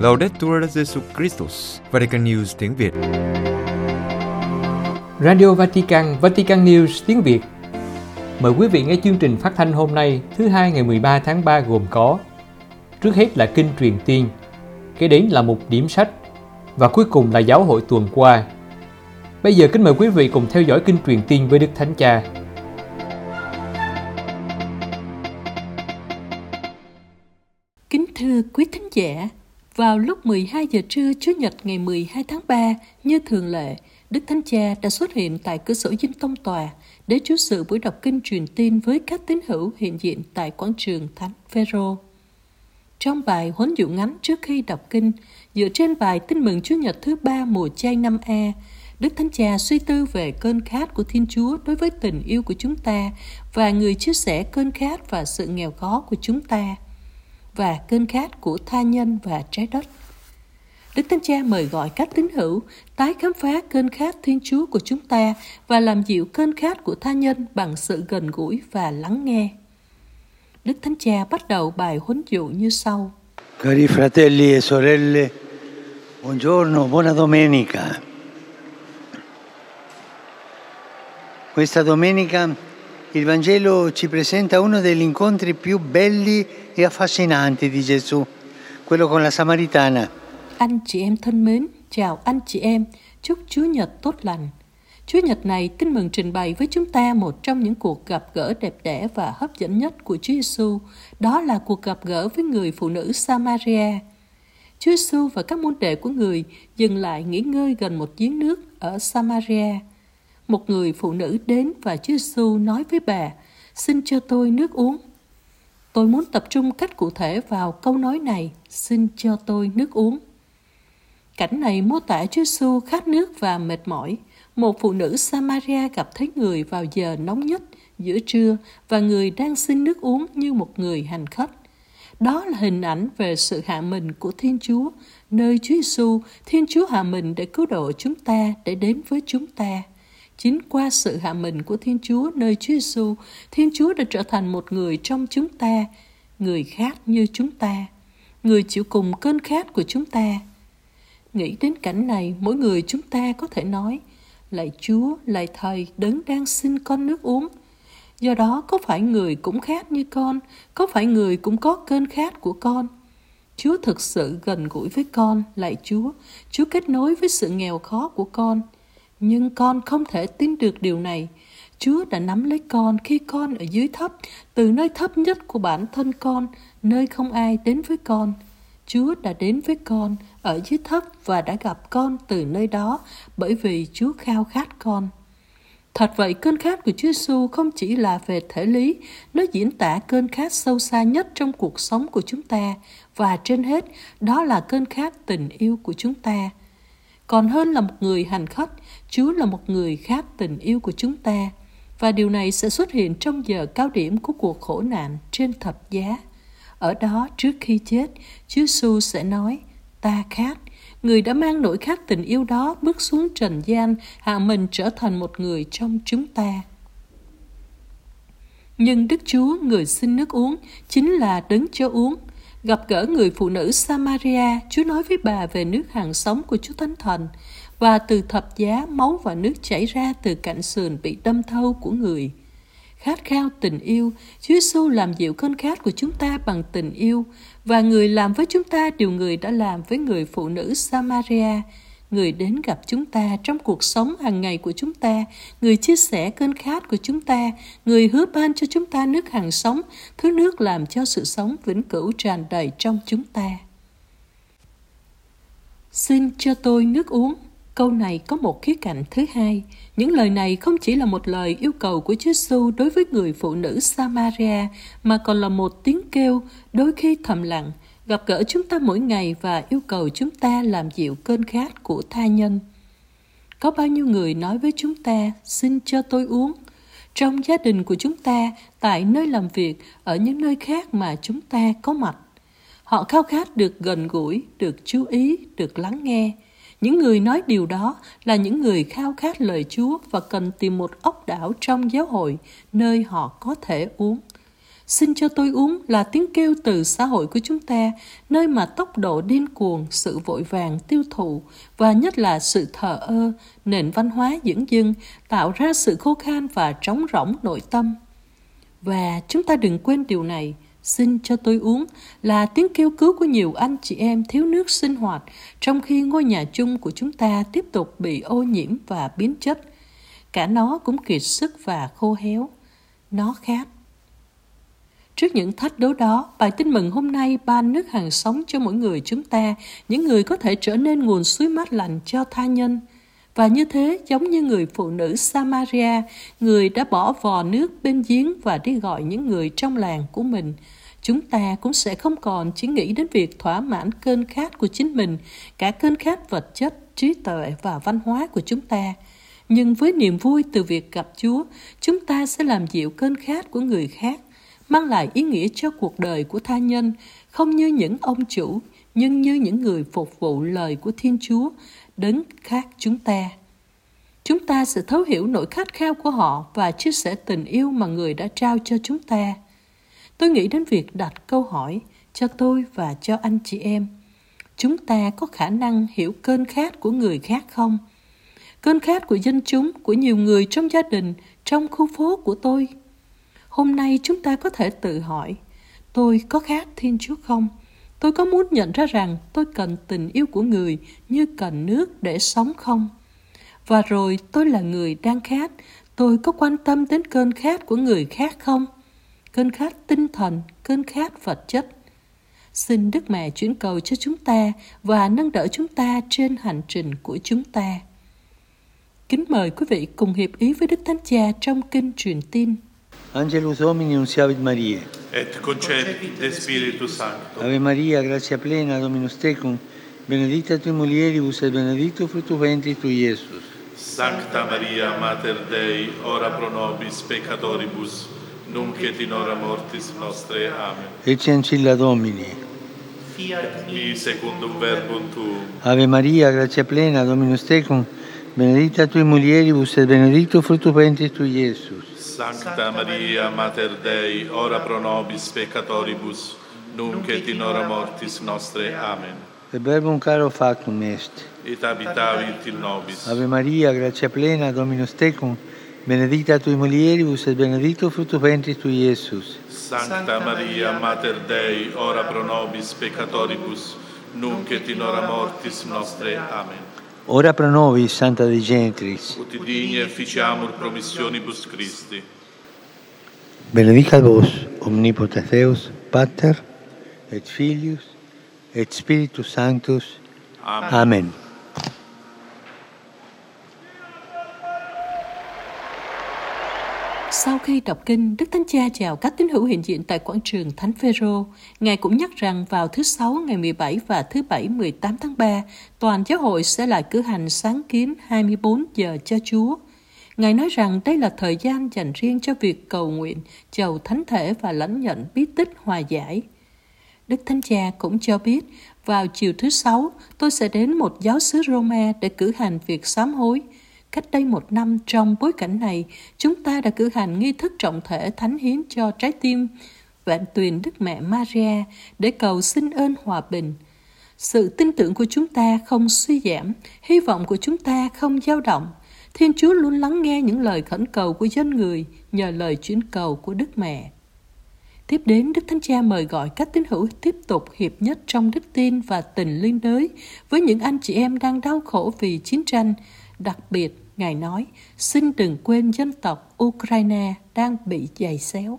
Laudetur Jesu Christus, Vatican News tiếng Việt. Radio Vatican, Vatican News tiếng Việt. Mời quý vị nghe chương trình phát thanh hôm nay, thứ hai ngày 13 tháng 3 gồm có Trước hết là kinh truyền tiên, kế đến là một điểm sách và cuối cùng là giáo hội tuần qua. Bây giờ kính mời quý vị cùng theo dõi kinh truyền tiên với Đức Thánh Cha. Thưa quý thính giả, vào lúc 12 giờ trưa Chủ nhật ngày 12 tháng 3, như thường lệ, Đức Thánh Cha đã xuất hiện tại cửa sổ dinh tông tòa để chú sự buổi đọc kinh truyền tin với các tín hữu hiện diện tại quảng trường Thánh Phêrô. Trong bài huấn dụ ngắn trước khi đọc kinh, dựa trên bài tin mừng Chúa Nhật thứ ba mùa chay năm A, Đức Thánh Cha suy tư về cơn khát của Thiên Chúa đối với tình yêu của chúng ta và người chia sẻ cơn khát và sự nghèo khó của chúng ta và cơn khát của tha nhân và trái đất. Đức Thánh Cha mời gọi các tín hữu tái khám phá cơn khát Thiên Chúa của chúng ta và làm dịu cơn khát của tha nhân bằng sự gần gũi và lắng nghe. Đức Thánh Cha bắt đầu bài huấn dụ như sau. Cari fratelli e sorelle, buongiorno, buona domenica. Questa domenica il Vangelo ci presenta uno degli incontri più belli e affascinanti di Gesù, quello con la Samaritana. Anh chị em thân mến, chào anh chị em, chúc Chúa Nhật tốt lành. Chúa Nhật này tin mừng trình bày với chúng ta một trong những cuộc gặp gỡ đẹp đẽ và hấp dẫn nhất của Chúa Giêsu, đó là cuộc gặp gỡ với người phụ nữ Samaria. Chúa Giêsu và các môn đệ của người dừng lại nghỉ ngơi gần một giếng nước ở Samaria. Một người phụ nữ đến và Chúa Giêsu nói với bà, xin cho tôi nước uống. Tôi muốn tập trung cách cụ thể vào câu nói này, xin cho tôi nước uống. Cảnh này mô tả Chúa Giêsu khát nước và mệt mỏi. Một phụ nữ Samaria gặp thấy người vào giờ nóng nhất giữa trưa và người đang xin nước uống như một người hành khách. Đó là hình ảnh về sự hạ mình của Thiên Chúa, nơi Chúa Giêsu, Thiên Chúa hạ mình để cứu độ chúng ta, để đến với chúng ta. Chính qua sự hạ mình của Thiên Chúa nơi Chúa Giêsu, Thiên Chúa đã trở thành một người trong chúng ta, người khác như chúng ta, người chịu cùng cơn khát của chúng ta. Nghĩ đến cảnh này, mỗi người chúng ta có thể nói, Lạy Chúa, lạy Thầy, đấng đang xin con nước uống. Do đó, có phải người cũng khát như con? Có phải người cũng có cơn khát của con? Chúa thực sự gần gũi với con, lạy Chúa. Chúa kết nối với sự nghèo khó của con. Nhưng con không thể tin được điều này. Chúa đã nắm lấy con khi con ở dưới thấp, từ nơi thấp nhất của bản thân con, nơi không ai đến với con. Chúa đã đến với con ở dưới thấp và đã gặp con từ nơi đó bởi vì Chúa khao khát con. Thật vậy, cơn khát của Chúa Giêsu không chỉ là về thể lý, nó diễn tả cơn khát sâu xa nhất trong cuộc sống của chúng ta và trên hết, đó là cơn khát tình yêu của chúng ta. Còn hơn là một người hành khách, Chúa là một người khát tình yêu của chúng ta. Và điều này sẽ xuất hiện trong giờ cao điểm của cuộc khổ nạn trên thập giá. Ở đó trước khi chết, Chúa Giêsu sẽ nói, ta khát. Người đã mang nỗi khát tình yêu đó bước xuống trần gian, hạ mình trở thành một người trong chúng ta. Nhưng Đức Chúa, người xin nước uống, chính là đấng cho uống. Gặp gỡ người phụ nữ Samaria, Chúa nói với bà về nước hàng sống của Chúa Thánh Thần, và từ thập giá máu và nước chảy ra từ cạnh sườn bị đâm thâu của người khát khao tình yêu, Chúa Giêsu làm dịu cơn khát của chúng ta bằng tình yêu và người làm với chúng ta điều người đã làm với người phụ nữ Samaria. Người đến gặp chúng ta trong cuộc sống hàng ngày của chúng ta, người chia sẻ cơn khát của chúng ta, người hứa ban cho chúng ta nước hàng sống, thứ nước làm cho sự sống vĩnh cửu tràn đầy trong chúng ta. Xin cho tôi nước uống. Câu này có một khía cạnh thứ hai. Những lời này không chỉ là một lời yêu cầu của Chúa Giêsu đối với người phụ nữ Samaria, mà còn là một tiếng kêu đôi khi thầm lặng, gặp gỡ chúng ta mỗi ngày và yêu cầu chúng ta làm dịu cơn khát của tha nhân. Có bao nhiêu người nói với chúng ta, xin cho tôi uống. Trong gia đình của chúng ta, tại nơi làm việc, ở những nơi khác mà chúng ta có mặt. Họ khao khát được gần gũi, được chú ý, được lắng nghe. Những người nói điều đó là những người khao khát lời Chúa và cần tìm một ốc đảo trong giáo hội nơi họ có thể uống. Xin cho tôi uống là tiếng kêu từ xã hội của chúng ta, nơi mà tốc độ điên cuồng, sự vội vàng tiêu thụ và nhất là sự thờ ơ, nền văn hóa dưỡng dưng tạo ra sự khô khan và trống rỗng nội tâm. Và chúng ta đừng quên điều này, xin cho tôi uống là tiếng kêu cứu của nhiều anh chị em thiếu nước sinh hoạt trong khi ngôi nhà chung của chúng ta tiếp tục bị ô nhiễm và biến chất. Cả nó cũng kiệt sức và khô héo. Nó khát. Trước những thách đố đó, bài tin mừng hôm nay ban nước hàng sống cho mỗi người chúng ta, những người có thể trở nên nguồn suối mát lành cho tha nhân. Và như thế, giống như người phụ nữ Samaria, người đã bỏ vò nước bên giếng và đi gọi những người trong làng của mình, chúng ta cũng sẽ không còn chỉ nghĩ đến việc thỏa mãn cơn khát của chính mình, cả cơn khát vật chất, trí tuệ và văn hóa của chúng ta. Nhưng với niềm vui từ việc gặp Chúa, chúng ta sẽ làm dịu cơn khát của người khác mang lại ý nghĩa cho cuộc đời của tha nhân, không như những ông chủ, nhưng như những người phục vụ lời của Thiên Chúa, đấng khác chúng ta. Chúng ta sẽ thấu hiểu nỗi khát khao của họ và chia sẻ tình yêu mà người đã trao cho chúng ta. Tôi nghĩ đến việc đặt câu hỏi cho tôi và cho anh chị em. Chúng ta có khả năng hiểu cơn khát của người khác không? Cơn khát của dân chúng, của nhiều người trong gia đình, trong khu phố của tôi Hôm nay chúng ta có thể tự hỏi, tôi có khát Thiên Chúa không? Tôi có muốn nhận ra rằng tôi cần tình yêu của người như cần nước để sống không? Và rồi tôi là người đang khát, tôi có quan tâm đến cơn khát của người khác không? Cơn khát tinh thần, cơn khát vật chất. Xin Đức Mẹ chuyển cầu cho chúng ta và nâng đỡ chúng ta trên hành trình của chúng ta. Kính mời quý vị cùng hiệp ý với Đức Thánh Cha trong kinh truyền tin. Angelus Domini unciavit Mariae. et concepit de Spiritus Sancto. Ave Maria, gratia plena, Dominus tecum, benedicta tui mulieribus et benedictus fructus ventris tui, Iesus. Sancta Maria, Mater Dei, ora pro nobis peccatoribus, nunc et in hora mortis nostre. Amen. Ecce ancilla Domini. Fiat mi secundum verbum tuum. Ave Maria, gratia plena, Dominus tecum, benedicta tui mulieribus et benedictus fructus ventris tui, Iesus. Sancta Maria, Mater Dei, ora pro nobis peccatoribus, nunc et in hora mortis nostre. Amen. Et verbum caro factum est. Et habitavit in nobis. Ave Maria, gratia plena, Dominus tecum, benedicta tui mulieribus et benedictus fructus ventris tui, Iesus. Sancta Maria, Mater Dei, ora pro nobis peccatoribus, nunc et in hora mortis nostre. Amen. Ora pro nobis, Santa Dei Gentris. Ut digne efficiamur promissionibus Christi. Benedicat vos, omnipotens Deus, Pater, et Filius, et Spiritus Sanctus. Amen. Amen. Sau khi đọc kinh, Đức Thánh Cha chào các tín hữu hiện diện tại quảng trường Thánh Phêrô. Ngài cũng nhắc rằng vào thứ Sáu ngày 17 và thứ Bảy 18 tháng 3, toàn giáo hội sẽ lại cử hành sáng kiến 24 giờ cho Chúa. Ngài nói rằng đây là thời gian dành riêng cho việc cầu nguyện, chầu thánh thể và lãnh nhận bí tích hòa giải. Đức Thánh Cha cũng cho biết, vào chiều thứ Sáu, tôi sẽ đến một giáo xứ Roma để cử hành việc sám hối. Cách đây một năm, trong bối cảnh này, chúng ta đã cử hành nghi thức trọng thể thánh hiến cho trái tim vạn tuyền Đức Mẹ Maria để cầu xin ơn hòa bình. Sự tin tưởng của chúng ta không suy giảm, hy vọng của chúng ta không dao động. Thiên Chúa luôn lắng nghe những lời khẩn cầu của dân người nhờ lời chuyển cầu của Đức Mẹ. Tiếp đến, Đức Thánh Cha mời gọi các tín hữu tiếp tục hiệp nhất trong đức tin và tình liên đới với những anh chị em đang đau khổ vì chiến tranh. Đặc biệt, Ngài nói, xin đừng quên dân tộc Ukraine đang bị dày xéo.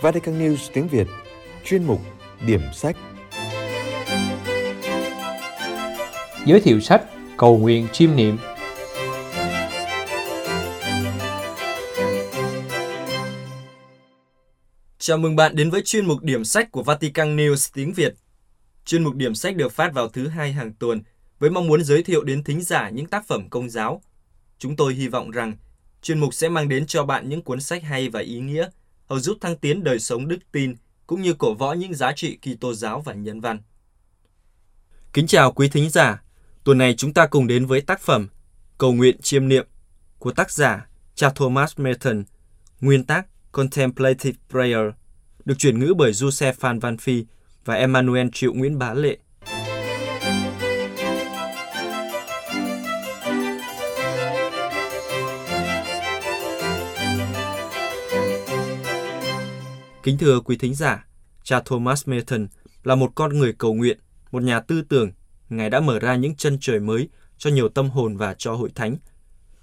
Vatican News tiếng Việt Chuyên mục Điểm sách Giới thiệu sách Cầu nguyện chiêm niệm Chào mừng bạn đến với chuyên mục điểm sách của Vatican News tiếng Việt. Chuyên mục điểm sách được phát vào thứ hai hàng tuần với mong muốn giới thiệu đến thính giả những tác phẩm công giáo. Chúng tôi hy vọng rằng chuyên mục sẽ mang đến cho bạn những cuốn sách hay và ý nghĩa, hầu giúp thăng tiến đời sống đức tin cũng như cổ võ những giá trị Kitô giáo và nhân văn. Kính chào quý thính giả. Tuần này chúng ta cùng đến với tác phẩm Cầu nguyện chiêm niệm của tác giả cha Thomas Merton, nguyên tác Contemplative Prayer, được chuyển ngữ bởi Joseph Phan Văn Phi và Emmanuel Triệu Nguyễn Bá Lệ. Kính thưa quý thính giả, cha Thomas Merton là một con người cầu nguyện, một nhà tư tưởng. Ngài đã mở ra những chân trời mới cho nhiều tâm hồn và cho hội thánh.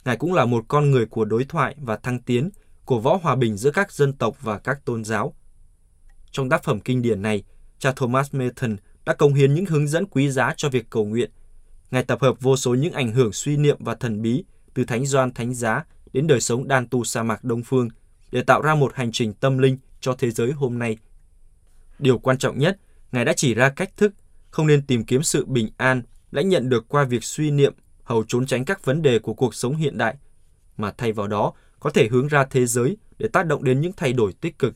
Ngài cũng là một con người của đối thoại và thăng tiến, của võ hòa bình giữa các dân tộc và các tôn giáo. Trong tác phẩm kinh điển này, cha Thomas Merton đã công hiến những hướng dẫn quý giá cho việc cầu nguyện. Ngài tập hợp vô số những ảnh hưởng suy niệm và thần bí từ Thánh Doan Thánh Giá đến đời sống đan tu sa mạc Đông Phương để tạo ra một hành trình tâm linh cho thế giới hôm nay. Điều quan trọng nhất, Ngài đã chỉ ra cách thức không nên tìm kiếm sự bình an lãnh nhận được qua việc suy niệm hầu trốn tránh các vấn đề của cuộc sống hiện đại, mà thay vào đó có thể hướng ra thế giới để tác động đến những thay đổi tích cực.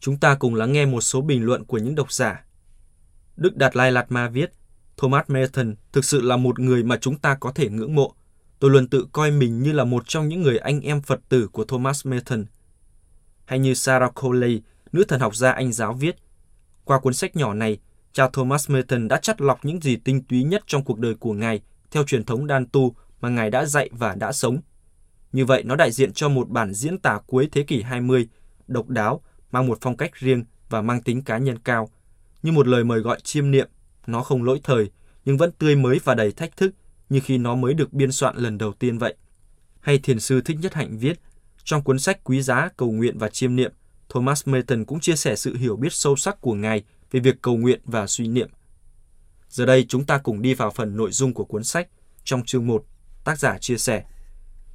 Chúng ta cùng lắng nghe một số bình luận của những độc giả. Đức Đạt Lai Lạt Ma viết, Thomas Merton thực sự là một người mà chúng ta có thể ngưỡng mộ. Tôi luôn tự coi mình như là một trong những người anh em Phật tử của Thomas Merton. Hay như Sarah Coley, nữ thần học gia Anh giáo viết, qua cuốn sách nhỏ này, cha Thomas Merton đã chắt lọc những gì tinh túy nhất trong cuộc đời của Ngài theo truyền thống đan tu mà Ngài đã dạy và đã sống. Như vậy, nó đại diện cho một bản diễn tả cuối thế kỷ 20, độc đáo, mang một phong cách riêng và mang tính cá nhân cao. Như một lời mời gọi chiêm niệm, nó không lỗi thời, nhưng vẫn tươi mới và đầy thách thức như khi nó mới được biên soạn lần đầu tiên vậy. Hay thiền sư Thích Nhất Hạnh viết, trong cuốn sách quý giá Cầu nguyện và chiêm niệm, Thomas Merton cũng chia sẻ sự hiểu biết sâu sắc của Ngài về việc cầu nguyện và suy niệm. Giờ đây chúng ta cùng đi vào phần nội dung của cuốn sách. Trong chương 1, tác giả chia sẻ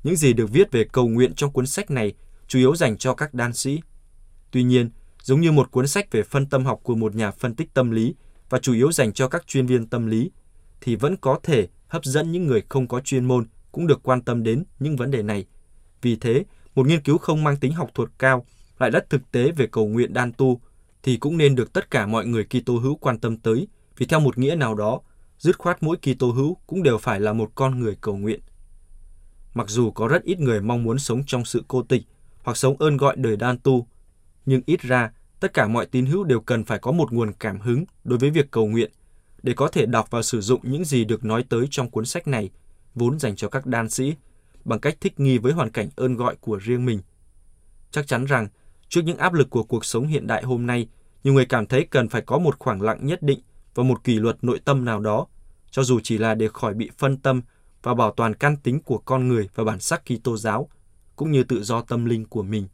những gì được viết về cầu nguyện trong cuốn sách này chủ yếu dành cho các đan sĩ. Tuy nhiên, giống như một cuốn sách về phân tâm học của một nhà phân tích tâm lý và chủ yếu dành cho các chuyên viên tâm lý, thì vẫn có thể hấp dẫn những người không có chuyên môn cũng được quan tâm đến những vấn đề này. Vì thế, một nghiên cứu không mang tính học thuật cao lại rất thực tế về cầu nguyện đan tu thì cũng nên được tất cả mọi người Kitô hữu quan tâm tới, vì theo một nghĩa nào đó, dứt khoát mỗi Kitô hữu cũng đều phải là một con người cầu nguyện. Mặc dù có rất ít người mong muốn sống trong sự cô tịch hoặc sống ơn gọi đời đan tu, nhưng ít ra tất cả mọi tín hữu đều cần phải có một nguồn cảm hứng đối với việc cầu nguyện để có thể đọc và sử dụng những gì được nói tới trong cuốn sách này, vốn dành cho các đan sĩ, bằng cách thích nghi với hoàn cảnh ơn gọi của riêng mình. Chắc chắn rằng Trước những áp lực của cuộc sống hiện đại hôm nay, nhiều người cảm thấy cần phải có một khoảng lặng nhất định và một kỷ luật nội tâm nào đó, cho dù chỉ là để khỏi bị phân tâm và bảo toàn căn tính của con người và bản sắc Kitô giáo, cũng như tự do tâm linh của mình.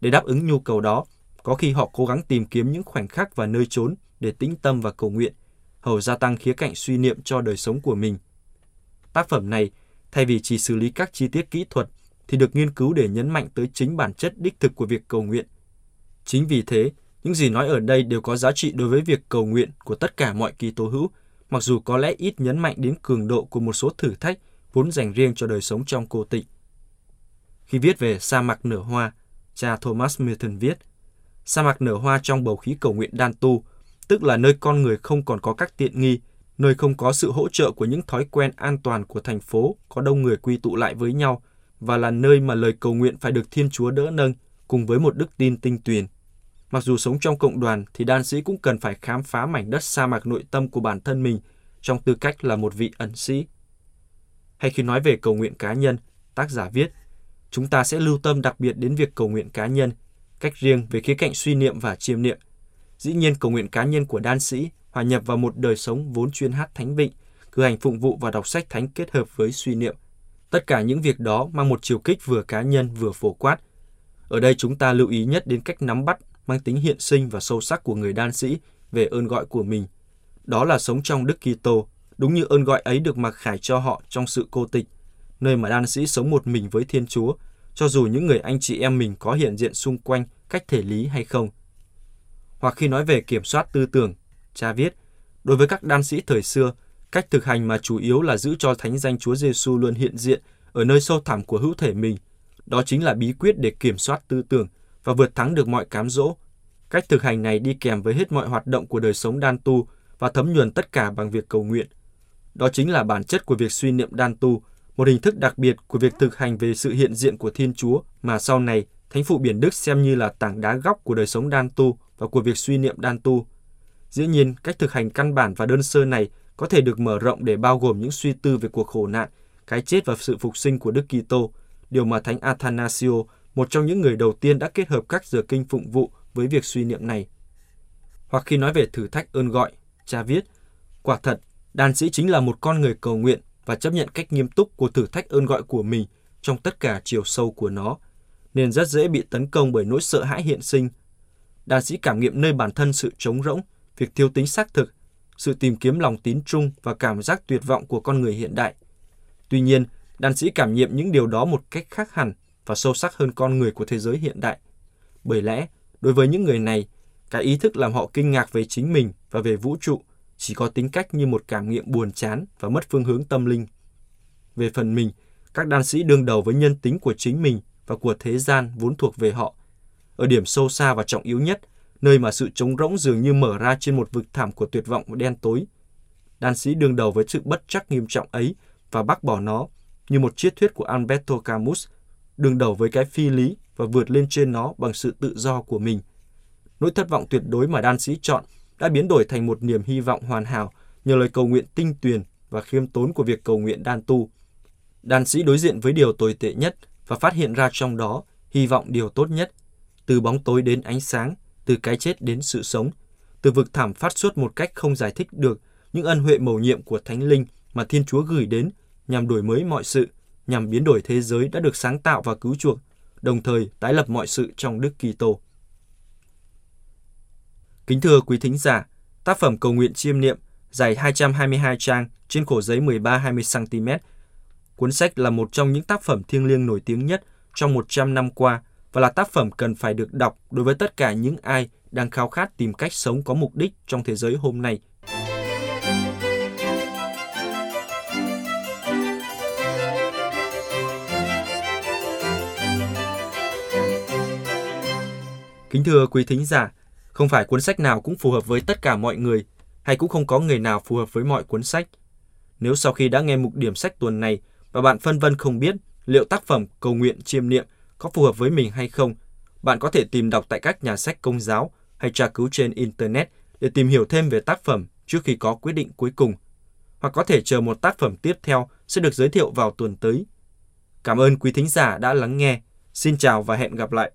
Để đáp ứng nhu cầu đó, có khi họ cố gắng tìm kiếm những khoảnh khắc và nơi trốn để tĩnh tâm và cầu nguyện, hầu gia tăng khía cạnh suy niệm cho đời sống của mình. Tác phẩm này, thay vì chỉ xử lý các chi tiết kỹ thuật thì được nghiên cứu để nhấn mạnh tới chính bản chất đích thực của việc cầu nguyện. Chính vì thế, những gì nói ở đây đều có giá trị đối với việc cầu nguyện của tất cả mọi kỳ tố hữu, mặc dù có lẽ ít nhấn mạnh đến cường độ của một số thử thách vốn dành riêng cho đời sống trong cô tịnh. Khi viết về sa mạc nở hoa, cha Thomas Milton viết, sa mạc nở hoa trong bầu khí cầu nguyện đan tu, tức là nơi con người không còn có các tiện nghi, nơi không có sự hỗ trợ của những thói quen an toàn của thành phố có đông người quy tụ lại với nhau – và là nơi mà lời cầu nguyện phải được Thiên Chúa đỡ nâng cùng với một đức tin tinh tuyền. Mặc dù sống trong cộng đoàn thì đan sĩ cũng cần phải khám phá mảnh đất sa mạc nội tâm của bản thân mình trong tư cách là một vị ẩn sĩ. Hay khi nói về cầu nguyện cá nhân, tác giả viết, chúng ta sẽ lưu tâm đặc biệt đến việc cầu nguyện cá nhân, cách riêng về khía cạnh suy niệm và chiêm niệm. Dĩ nhiên cầu nguyện cá nhân của đan sĩ hòa nhập vào một đời sống vốn chuyên hát thánh vịnh, cử hành phụng vụ và đọc sách thánh kết hợp với suy niệm. Tất cả những việc đó mang một chiều kích vừa cá nhân vừa phổ quát. Ở đây chúng ta lưu ý nhất đến cách nắm bắt mang tính hiện sinh và sâu sắc của người đan sĩ về ơn gọi của mình. Đó là sống trong Đức Kitô, đúng như ơn gọi ấy được mặc khải cho họ trong sự cô tịch, nơi mà đan sĩ sống một mình với Thiên Chúa, cho dù những người anh chị em mình có hiện diện xung quanh cách thể lý hay không. Hoặc khi nói về kiểm soát tư tưởng, cha viết, đối với các đan sĩ thời xưa, Cách thực hành mà chủ yếu là giữ cho thánh danh Chúa Giêsu luôn hiện diện ở nơi sâu thẳm của hữu thể mình. Đó chính là bí quyết để kiểm soát tư tưởng và vượt thắng được mọi cám dỗ. Cách thực hành này đi kèm với hết mọi hoạt động của đời sống đan tu và thấm nhuần tất cả bằng việc cầu nguyện. Đó chính là bản chất của việc suy niệm đan tu, một hình thức đặc biệt của việc thực hành về sự hiện diện của Thiên Chúa mà sau này Thánh phụ Biển Đức xem như là tảng đá góc của đời sống đan tu và của việc suy niệm đan tu. Dĩ nhiên, cách thực hành căn bản và đơn sơ này có thể được mở rộng để bao gồm những suy tư về cuộc khổ nạn, cái chết và sự phục sinh của Đức Kitô, điều mà Thánh Athanasio, một trong những người đầu tiên đã kết hợp các giờ kinh phụng vụ với việc suy niệm này. Hoặc khi nói về thử thách ơn gọi, cha viết, quả thật, đàn sĩ chính là một con người cầu nguyện và chấp nhận cách nghiêm túc của thử thách ơn gọi của mình trong tất cả chiều sâu của nó, nên rất dễ bị tấn công bởi nỗi sợ hãi hiện sinh. Đàn sĩ cảm nghiệm nơi bản thân sự trống rỗng, việc thiếu tính xác thực, sự tìm kiếm lòng tín trung và cảm giác tuyệt vọng của con người hiện đại. Tuy nhiên, đàn sĩ cảm nghiệm những điều đó một cách khác hẳn và sâu sắc hơn con người của thế giới hiện đại. Bởi lẽ, đối với những người này, cái ý thức làm họ kinh ngạc về chính mình và về vũ trụ chỉ có tính cách như một cảm nghiệm buồn chán và mất phương hướng tâm linh. Về phần mình, các đan sĩ đương đầu với nhân tính của chính mình và của thế gian vốn thuộc về họ. Ở điểm sâu xa và trọng yếu nhất, nơi mà sự trống rỗng dường như mở ra trên một vực thẳm của tuyệt vọng và đen tối. Đan sĩ đương đầu với sự bất chắc nghiêm trọng ấy và bác bỏ nó như một triết thuyết của Alberto Camus, đương đầu với cái phi lý và vượt lên trên nó bằng sự tự do của mình. Nỗi thất vọng tuyệt đối mà đan sĩ chọn đã biến đổi thành một niềm hy vọng hoàn hảo nhờ lời cầu nguyện tinh tuyền và khiêm tốn của việc cầu nguyện đan tu. Đan sĩ đối diện với điều tồi tệ nhất và phát hiện ra trong đó hy vọng điều tốt nhất, từ bóng tối đến ánh sáng, từ cái chết đến sự sống, từ vực thẳm phát xuất một cách không giải thích được những ân huệ mầu nhiệm của Thánh Linh mà Thiên Chúa gửi đến nhằm đổi mới mọi sự, nhằm biến đổi thế giới đã được sáng tạo và cứu chuộc, đồng thời tái lập mọi sự trong Đức Kitô. Kính thưa quý thính giả, tác phẩm cầu nguyện chiêm niệm dài 222 trang trên khổ giấy 13-20 cm. Cuốn sách là một trong những tác phẩm thiêng liêng nổi tiếng nhất trong 100 năm qua và là tác phẩm cần phải được đọc đối với tất cả những ai đang khao khát tìm cách sống có mục đích trong thế giới hôm nay. Kính thưa quý thính giả, không phải cuốn sách nào cũng phù hợp với tất cả mọi người, hay cũng không có người nào phù hợp với mọi cuốn sách. Nếu sau khi đã nghe mục điểm sách tuần này và bạn phân vân không biết liệu tác phẩm cầu nguyện chiêm niệm có phù hợp với mình hay không, bạn có thể tìm đọc tại các nhà sách công giáo hay tra cứu trên Internet để tìm hiểu thêm về tác phẩm trước khi có quyết định cuối cùng. Hoặc có thể chờ một tác phẩm tiếp theo sẽ được giới thiệu vào tuần tới. Cảm ơn quý thính giả đã lắng nghe. Xin chào và hẹn gặp lại.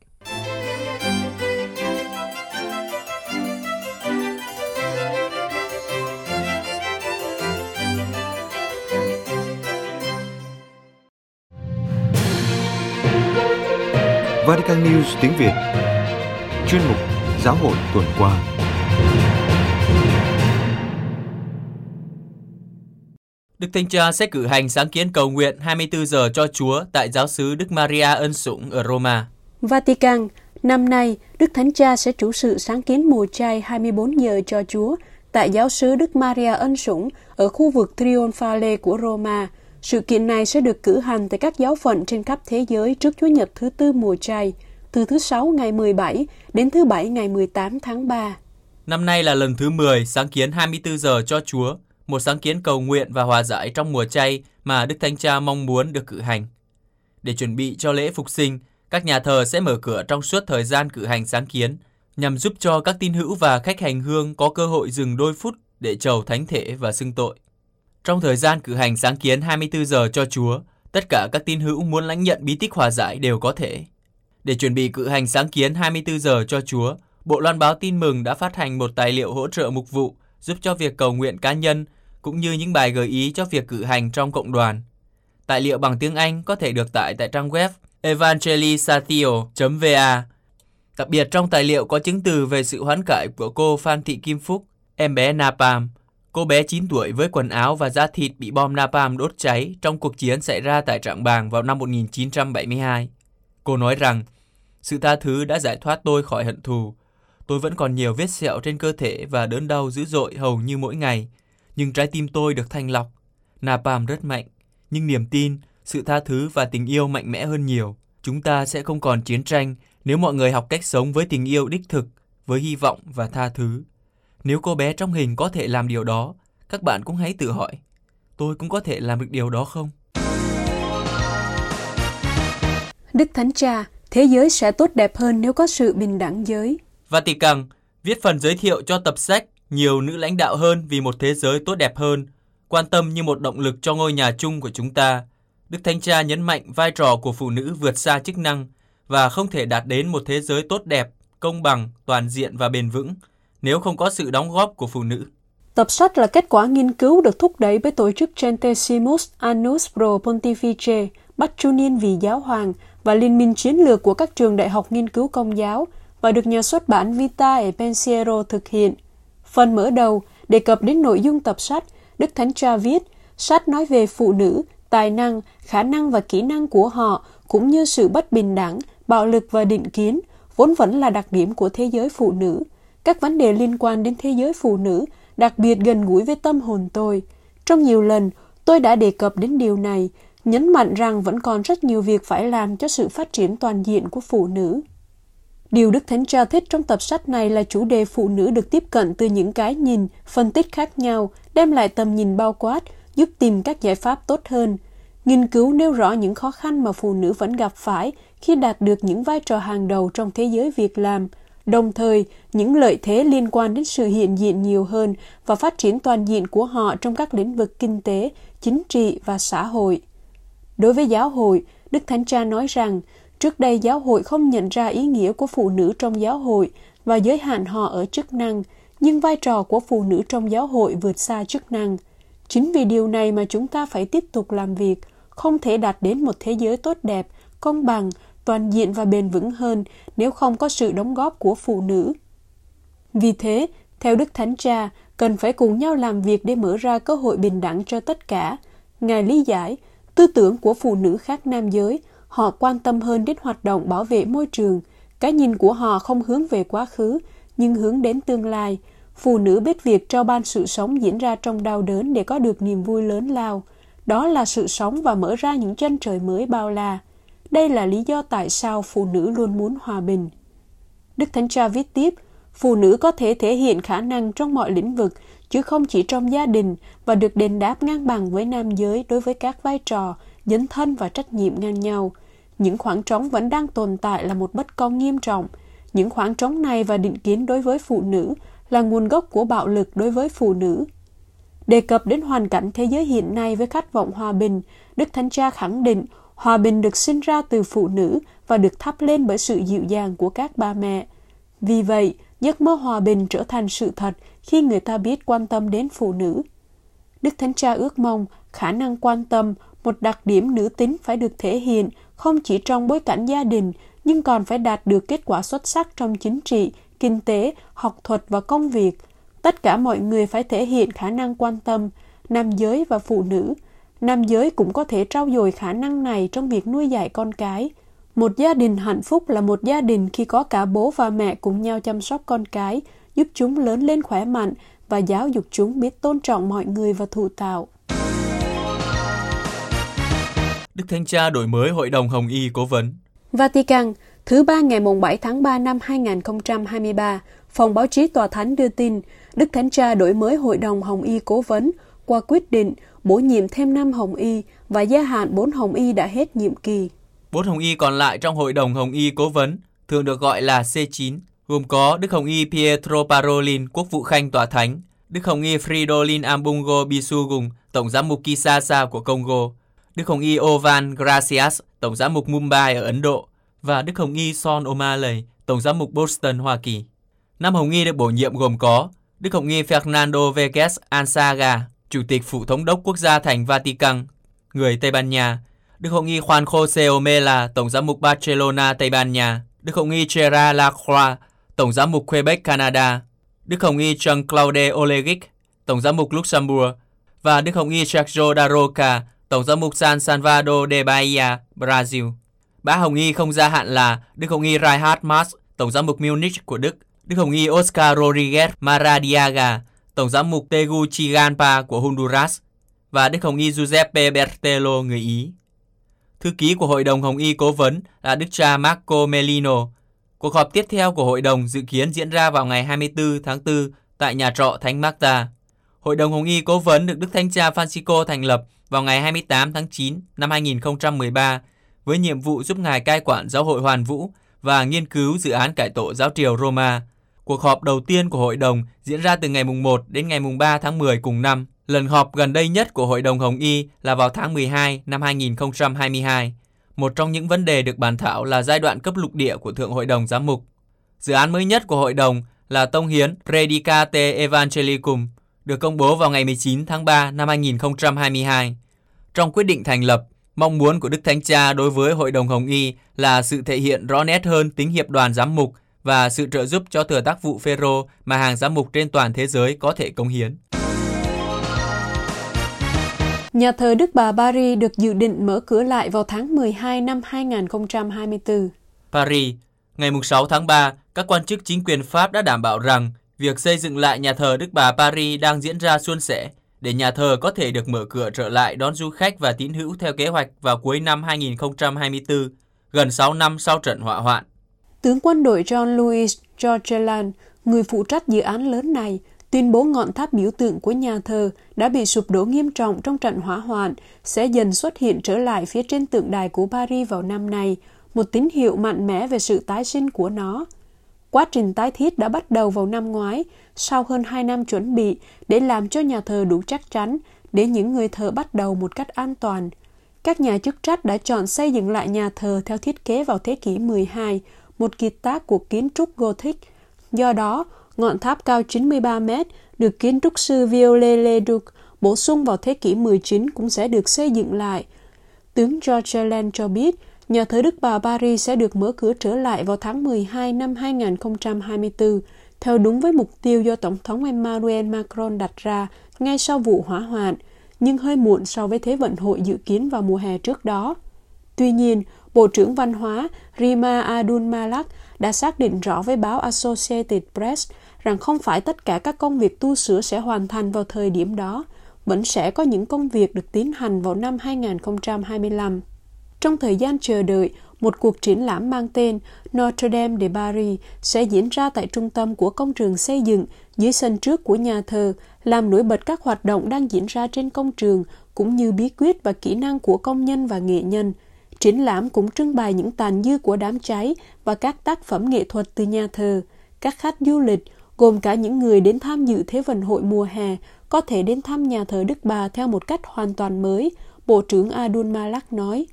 Vatican News tiếng Việt. Chuyên mục Giáo hội tuần qua. Đức Thánh Cha sẽ cử hành sáng kiến cầu nguyện 24 giờ cho Chúa tại giáo sứ Đức Maria Ân Sủng ở Roma. Vatican, năm nay, Đức Thánh Cha sẽ chủ sự sáng kiến mùa chay 24 giờ cho Chúa tại giáo sứ Đức Maria Ân Sủng ở khu vực Trionfale của Roma – sự kiện này sẽ được cử hành tại các giáo phận trên khắp thế giới trước Chúa Nhật thứ tư mùa chay, từ thứ Sáu ngày 17 đến thứ Bảy ngày 18 tháng 3. Năm nay là lần thứ 10 sáng kiến 24 giờ cho Chúa, một sáng kiến cầu nguyện và hòa giải trong mùa chay mà Đức Thánh Cha mong muốn được cử hành. Để chuẩn bị cho lễ phục sinh, các nhà thờ sẽ mở cửa trong suốt thời gian cử hành sáng kiến, nhằm giúp cho các tín hữu và khách hành hương có cơ hội dừng đôi phút để chầu thánh thể và xưng tội. Trong thời gian cử hành sáng kiến 24 giờ cho Chúa, tất cả các tín hữu muốn lãnh nhận bí tích hòa giải đều có thể. Để chuẩn bị cử hành sáng kiến 24 giờ cho Chúa, Bộ Loan báo tin mừng đã phát hành một tài liệu hỗ trợ mục vụ giúp cho việc cầu nguyện cá nhân cũng như những bài gợi ý cho việc cử hành trong cộng đoàn. Tài liệu bằng tiếng Anh có thể được tải tại trang web evangelisatio.va. Đặc biệt trong tài liệu có chứng từ về sự hoán cải của cô Phan Thị Kim Phúc, em bé Napam, Cô bé 9 tuổi với quần áo và da thịt bị bom napalm đốt cháy trong cuộc chiến xảy ra tại Trảng Bàng vào năm 1972. Cô nói rằng, sự tha thứ đã giải thoát tôi khỏi hận thù. Tôi vẫn còn nhiều vết sẹo trên cơ thể và đớn đau dữ dội hầu như mỗi ngày. Nhưng trái tim tôi được thanh lọc. Napalm rất mạnh, nhưng niềm tin, sự tha thứ và tình yêu mạnh mẽ hơn nhiều. Chúng ta sẽ không còn chiến tranh nếu mọi người học cách sống với tình yêu đích thực, với hy vọng và tha thứ. Nếu cô bé trong hình có thể làm điều đó, các bạn cũng hãy tự hỏi, tôi cũng có thể làm được điều đó không? Đức Thánh Cha, thế giới sẽ tốt đẹp hơn nếu có sự bình đẳng giới. Vatican viết phần giới thiệu cho tập sách Nhiều nữ lãnh đạo hơn vì một thế giới tốt đẹp hơn, quan tâm như một động lực cho ngôi nhà chung của chúng ta. Đức Thánh Cha nhấn mạnh vai trò của phụ nữ vượt xa chức năng và không thể đạt đến một thế giới tốt đẹp, công bằng, toàn diện và bền vững nếu không có sự đóng góp của phụ nữ. Tập sách là kết quả nghiên cứu được thúc đẩy bởi tổ chức Centesimus Annus Pro Pontifice, bắt chu niên vì giáo hoàng và liên minh chiến lược của các trường đại học nghiên cứu công giáo và được nhà xuất bản Vita e Pensiero thực hiện. Phần mở đầu đề cập đến nội dung tập sách, Đức Thánh Cha viết, sách nói về phụ nữ, tài năng, khả năng và kỹ năng của họ cũng như sự bất bình đẳng, bạo lực và định kiến, vốn vẫn là đặc điểm của thế giới phụ nữ. Các vấn đề liên quan đến thế giới phụ nữ đặc biệt gần gũi với tâm hồn tôi. Trong nhiều lần, tôi đã đề cập đến điều này, nhấn mạnh rằng vẫn còn rất nhiều việc phải làm cho sự phát triển toàn diện của phụ nữ. Điều Đức Thánh Cha thích trong tập sách này là chủ đề phụ nữ được tiếp cận từ những cái nhìn, phân tích khác nhau, đem lại tầm nhìn bao quát, giúp tìm các giải pháp tốt hơn. Nghiên cứu nêu rõ những khó khăn mà phụ nữ vẫn gặp phải khi đạt được những vai trò hàng đầu trong thế giới việc làm, đồng thời những lợi thế liên quan đến sự hiện diện nhiều hơn và phát triển toàn diện của họ trong các lĩnh vực kinh tế, chính trị và xã hội. Đối với giáo hội, Đức Thánh Cha nói rằng, trước đây giáo hội không nhận ra ý nghĩa của phụ nữ trong giáo hội và giới hạn họ ở chức năng, nhưng vai trò của phụ nữ trong giáo hội vượt xa chức năng. Chính vì điều này mà chúng ta phải tiếp tục làm việc, không thể đạt đến một thế giới tốt đẹp, công bằng, toàn diện và bền vững hơn nếu không có sự đóng góp của phụ nữ. Vì thế, theo Đức Thánh Cha, cần phải cùng nhau làm việc để mở ra cơ hội bình đẳng cho tất cả. Ngài lý giải, tư tưởng của phụ nữ khác nam giới, họ quan tâm hơn đến hoạt động bảo vệ môi trường. Cái nhìn của họ không hướng về quá khứ, nhưng hướng đến tương lai. Phụ nữ biết việc trao ban sự sống diễn ra trong đau đớn để có được niềm vui lớn lao. Đó là sự sống và mở ra những chân trời mới bao la. Đây là lý do tại sao phụ nữ luôn muốn hòa bình. Đức Thánh Cha viết tiếp, phụ nữ có thể thể hiện khả năng trong mọi lĩnh vực, chứ không chỉ trong gia đình và được đền đáp ngang bằng với nam giới đối với các vai trò, dấn thân và trách nhiệm ngang nhau. Những khoảng trống vẫn đang tồn tại là một bất công nghiêm trọng. Những khoảng trống này và định kiến đối với phụ nữ là nguồn gốc của bạo lực đối với phụ nữ. Đề cập đến hoàn cảnh thế giới hiện nay với khát vọng hòa bình, Đức Thánh Cha khẳng định Hòa bình được sinh ra từ phụ nữ và được thắp lên bởi sự dịu dàng của các ba mẹ. Vì vậy, giấc mơ hòa bình trở thành sự thật khi người ta biết quan tâm đến phụ nữ. Đức Thánh Cha ước mong khả năng quan tâm, một đặc điểm nữ tính phải được thể hiện không chỉ trong bối cảnh gia đình, nhưng còn phải đạt được kết quả xuất sắc trong chính trị, kinh tế, học thuật và công việc. Tất cả mọi người phải thể hiện khả năng quan tâm, nam giới và phụ nữ, Nam giới cũng có thể trau dồi khả năng này trong việc nuôi dạy con cái. Một gia đình hạnh phúc là một gia đình khi có cả bố và mẹ cùng nhau chăm sóc con cái, giúp chúng lớn lên khỏe mạnh và giáo dục chúng biết tôn trọng mọi người và thụ tạo. Đức Thanh Cha đổi mới Hội đồng Hồng Y Cố vấn Vatican, thứ ba ngày 7 tháng 3 năm 2023, Phòng báo chí Tòa Thánh đưa tin Đức Thánh Cha đổi mới Hội đồng Hồng Y Cố vấn qua quyết định bổ nhiệm thêm 5 Hồng Y và gia hạn 4 Hồng Y đã hết nhiệm kỳ. Bốn Hồng Y còn lại trong Hội đồng Hồng Y Cố vấn, thường được gọi là C9, gồm có Đức Hồng Y Pietro Parolin, Quốc vụ Khanh Tòa Thánh, Đức Hồng Y Fridolin Ambungo Bisugung, Tổng giám mục Kisasa của Congo, Đức Hồng Y Ovan Gracias, Tổng giám mục Mumbai ở Ấn Độ, và Đức Hồng Y Son O'Malley, Tổng giám mục Boston, Hoa Kỳ. Năm Hồng Y được bổ nhiệm gồm có Đức Hồng Y Fernando Vegas Ansaga, Chủ tịch Phụ thống đốc quốc gia thành Vatican, người Tây Ban Nha, Đức Hồng Y Juan José Omela, Tổng giám mục Barcelona, Tây Ban Nha, Đức Hồng Y Gerard Lacroix, Tổng giám mục Quebec, Canada, Đức Hồng Y Jean-Claude Olegic, Tổng giám mục Luxembourg, và Đức Hồng Y Sergio Daroca, Tổng giám mục San Salvador de Bahia, Brazil. Bá Hồng Y không gia hạn là Đức Hồng Y Reinhard Marx, Tổng giám mục Munich của Đức, Đức Hồng Y Oscar Rodriguez Maradiaga, Tổng giám mục Tegucigalpa của Honduras và Đức Hồng Y Giuseppe Bertello, người Ý. Thư ký của Hội đồng Hồng Y cố vấn là Đức cha Marco Melino. Cuộc họp tiếp theo của hội đồng dự kiến diễn ra vào ngày 24 tháng 4 tại nhà trọ Thánh Marta. Hội đồng Hồng Y Cố vấn được Đức Thánh Cha Francisco thành lập vào ngày 28 tháng 9 năm 2013 với nhiệm vụ giúp Ngài cai quản giáo hội Hoàn Vũ và nghiên cứu dự án cải tổ giáo triều Roma. Cuộc họp đầu tiên của hội đồng diễn ra từ ngày mùng 1 đến ngày mùng 3 tháng 10 cùng năm. Lần họp gần đây nhất của Hội đồng Hồng Y là vào tháng 12 năm 2022. Một trong những vấn đề được bàn thảo là giai đoạn cấp lục địa của Thượng Hội đồng Giám mục. Dự án mới nhất của hội đồng là Tông hiến Predicate Evangelicum, được công bố vào ngày 19 tháng 3 năm 2022. Trong quyết định thành lập, mong muốn của Đức Thánh Cha đối với Hội đồng Hồng Y là sự thể hiện rõ nét hơn tính hiệp đoàn giám mục và sự trợ giúp cho thừa tác vụ Phêrô mà hàng giám mục trên toàn thế giới có thể công hiến. Nhà thờ Đức Bà Paris được dự định mở cửa lại vào tháng 12 năm 2024. Paris, ngày 6 tháng 3, các quan chức chính quyền Pháp đã đảm bảo rằng việc xây dựng lại nhà thờ Đức Bà Paris đang diễn ra suôn sẻ để nhà thờ có thể được mở cửa trở lại đón du khách và tín hữu theo kế hoạch vào cuối năm 2024, gần 6 năm sau trận hỏa hoạn. Tướng quân đội John Louis Georgeland, người phụ trách dự án lớn này, tuyên bố ngọn tháp biểu tượng của nhà thờ đã bị sụp đổ nghiêm trọng trong trận hỏa hoạn sẽ dần xuất hiện trở lại phía trên tượng đài của Paris vào năm nay, một tín hiệu mạnh mẽ về sự tái sinh của nó. Quá trình tái thiết đã bắt đầu vào năm ngoái, sau hơn 2 năm chuẩn bị để làm cho nhà thờ đủ chắc chắn để những người thờ bắt đầu một cách an toàn. Các nhà chức trách đã chọn xây dựng lại nhà thờ theo thiết kế vào thế kỷ 12, một kiệt tác của kiến trúc Gothic. Do đó, ngọn tháp cao 93 mét được kiến trúc sư Viollet-le-Duc bổ sung vào thế kỷ 19 cũng sẽ được xây dựng lại. Tướng George Land cho biết, nhà thờ Đức Bà Paris sẽ được mở cửa trở lại vào tháng 12 năm 2024, theo đúng với mục tiêu do Tổng thống Emmanuel Macron đặt ra ngay sau vụ hỏa hoạn, nhưng hơi muộn so với Thế vận hội dự kiến vào mùa hè trước đó. Tuy nhiên, Bộ trưởng Văn hóa Rima Abdul Malak đã xác định rõ với báo Associated Press rằng không phải tất cả các công việc tu sửa sẽ hoàn thành vào thời điểm đó, vẫn sẽ có những công việc được tiến hành vào năm 2025. Trong thời gian chờ đợi, một cuộc triển lãm mang tên Notre Dame de Paris sẽ diễn ra tại trung tâm của công trường xây dựng dưới sân trước của nhà thờ, làm nổi bật các hoạt động đang diễn ra trên công trường, cũng như bí quyết và kỹ năng của công nhân và nghệ nhân. Triển lãm cũng trưng bày những tàn dư của đám cháy và các tác phẩm nghệ thuật từ nhà thờ. Các khách du lịch, gồm cả những người đến tham dự Thế vận hội mùa hè, có thể đến thăm nhà thờ Đức Bà theo một cách hoàn toàn mới, Bộ trưởng Adul Malak nói.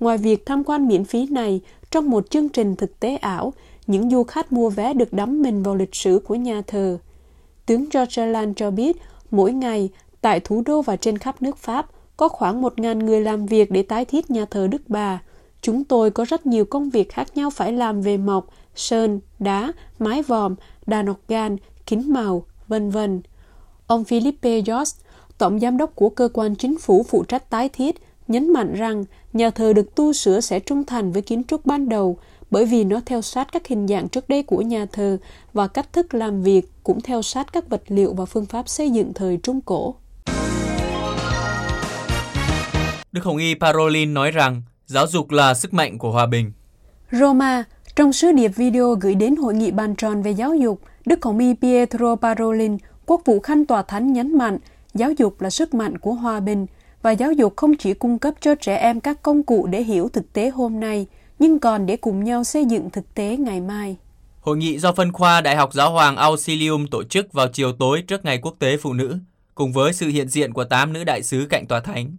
Ngoài việc tham quan miễn phí này, trong một chương trình thực tế ảo, những du khách mua vé được đắm mình vào lịch sử của nhà thờ. Tướng George Land cho biết, mỗi ngày, tại thủ đô và trên khắp nước Pháp, có khoảng 1.000 người làm việc để tái thiết nhà thờ Đức Bà. Chúng tôi có rất nhiều công việc khác nhau phải làm về mộc, sơn, đá, mái vòm, đàn gan, kính màu, vân vân. Ông Philippe Jost, tổng giám đốc của cơ quan chính phủ phụ trách tái thiết, nhấn mạnh rằng nhà thờ được tu sửa sẽ trung thành với kiến trúc ban đầu bởi vì nó theo sát các hình dạng trước đây của nhà thờ và cách thức làm việc cũng theo sát các vật liệu và phương pháp xây dựng thời Trung Cổ. Đức Hồng Y Parolin nói rằng giáo dục là sức mạnh của hòa bình. Roma, trong sứ điệp video gửi đến Hội nghị bàn tròn về giáo dục, Đức Hồng Y Pietro Parolin, quốc vụ khanh tòa thánh nhấn mạnh giáo dục là sức mạnh của hòa bình và giáo dục không chỉ cung cấp cho trẻ em các công cụ để hiểu thực tế hôm nay, nhưng còn để cùng nhau xây dựng thực tế ngày mai. Hội nghị do phân khoa Đại học Giáo hoàng Auxilium tổ chức vào chiều tối trước Ngày Quốc tế Phụ nữ, cùng với sự hiện diện của 8 nữ đại sứ cạnh tòa thánh.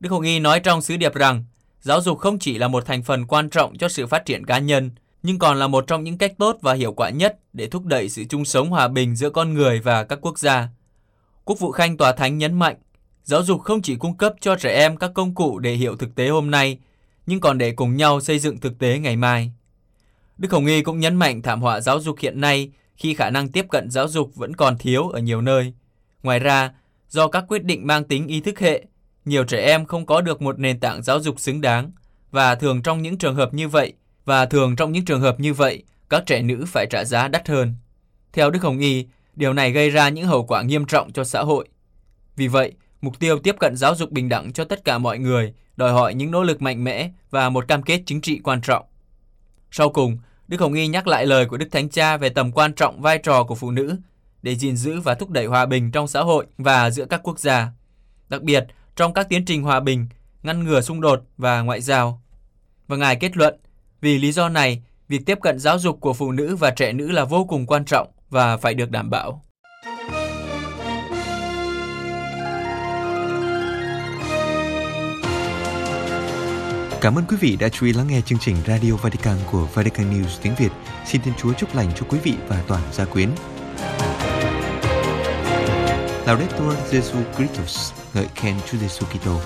Đức Hồng Y nói trong sứ điệp rằng, giáo dục không chỉ là một thành phần quan trọng cho sự phát triển cá nhân, nhưng còn là một trong những cách tốt và hiệu quả nhất để thúc đẩy sự chung sống hòa bình giữa con người và các quốc gia. Quốc vụ Khanh Tòa Thánh nhấn mạnh, giáo dục không chỉ cung cấp cho trẻ em các công cụ để hiểu thực tế hôm nay, nhưng còn để cùng nhau xây dựng thực tế ngày mai. Đức Hồng Y cũng nhấn mạnh thảm họa giáo dục hiện nay khi khả năng tiếp cận giáo dục vẫn còn thiếu ở nhiều nơi. Ngoài ra, do các quyết định mang tính ý thức hệ, nhiều trẻ em không có được một nền tảng giáo dục xứng đáng và thường trong những trường hợp như vậy và thường trong những trường hợp như vậy, các trẻ nữ phải trả giá đắt hơn. Theo Đức Hồng Y, điều này gây ra những hậu quả nghiêm trọng cho xã hội. Vì vậy, mục tiêu tiếp cận giáo dục bình đẳng cho tất cả mọi người đòi hỏi những nỗ lực mạnh mẽ và một cam kết chính trị quan trọng. Sau cùng, Đức Hồng Y nhắc lại lời của Đức Thánh Cha về tầm quan trọng vai trò của phụ nữ, để gìn giữ và thúc đẩy hòa bình trong xã hội và giữa các quốc gia, đặc biệt trong các tiến trình hòa bình, ngăn ngừa xung đột và ngoại giao. Và Ngài kết luận, vì lý do này, việc tiếp cận giáo dục của phụ nữ và trẻ nữ là vô cùng quan trọng và phải được đảm bảo. Cảm ơn quý vị đã chú ý lắng nghe chương trình Radio Vatican của Vatican News tiếng Việt. Xin Thiên Chúa chúc lành cho quý vị và toàn gia quyến. Laudetur Jesu Christus, ngợi khen Chúa Giêsu Kitô.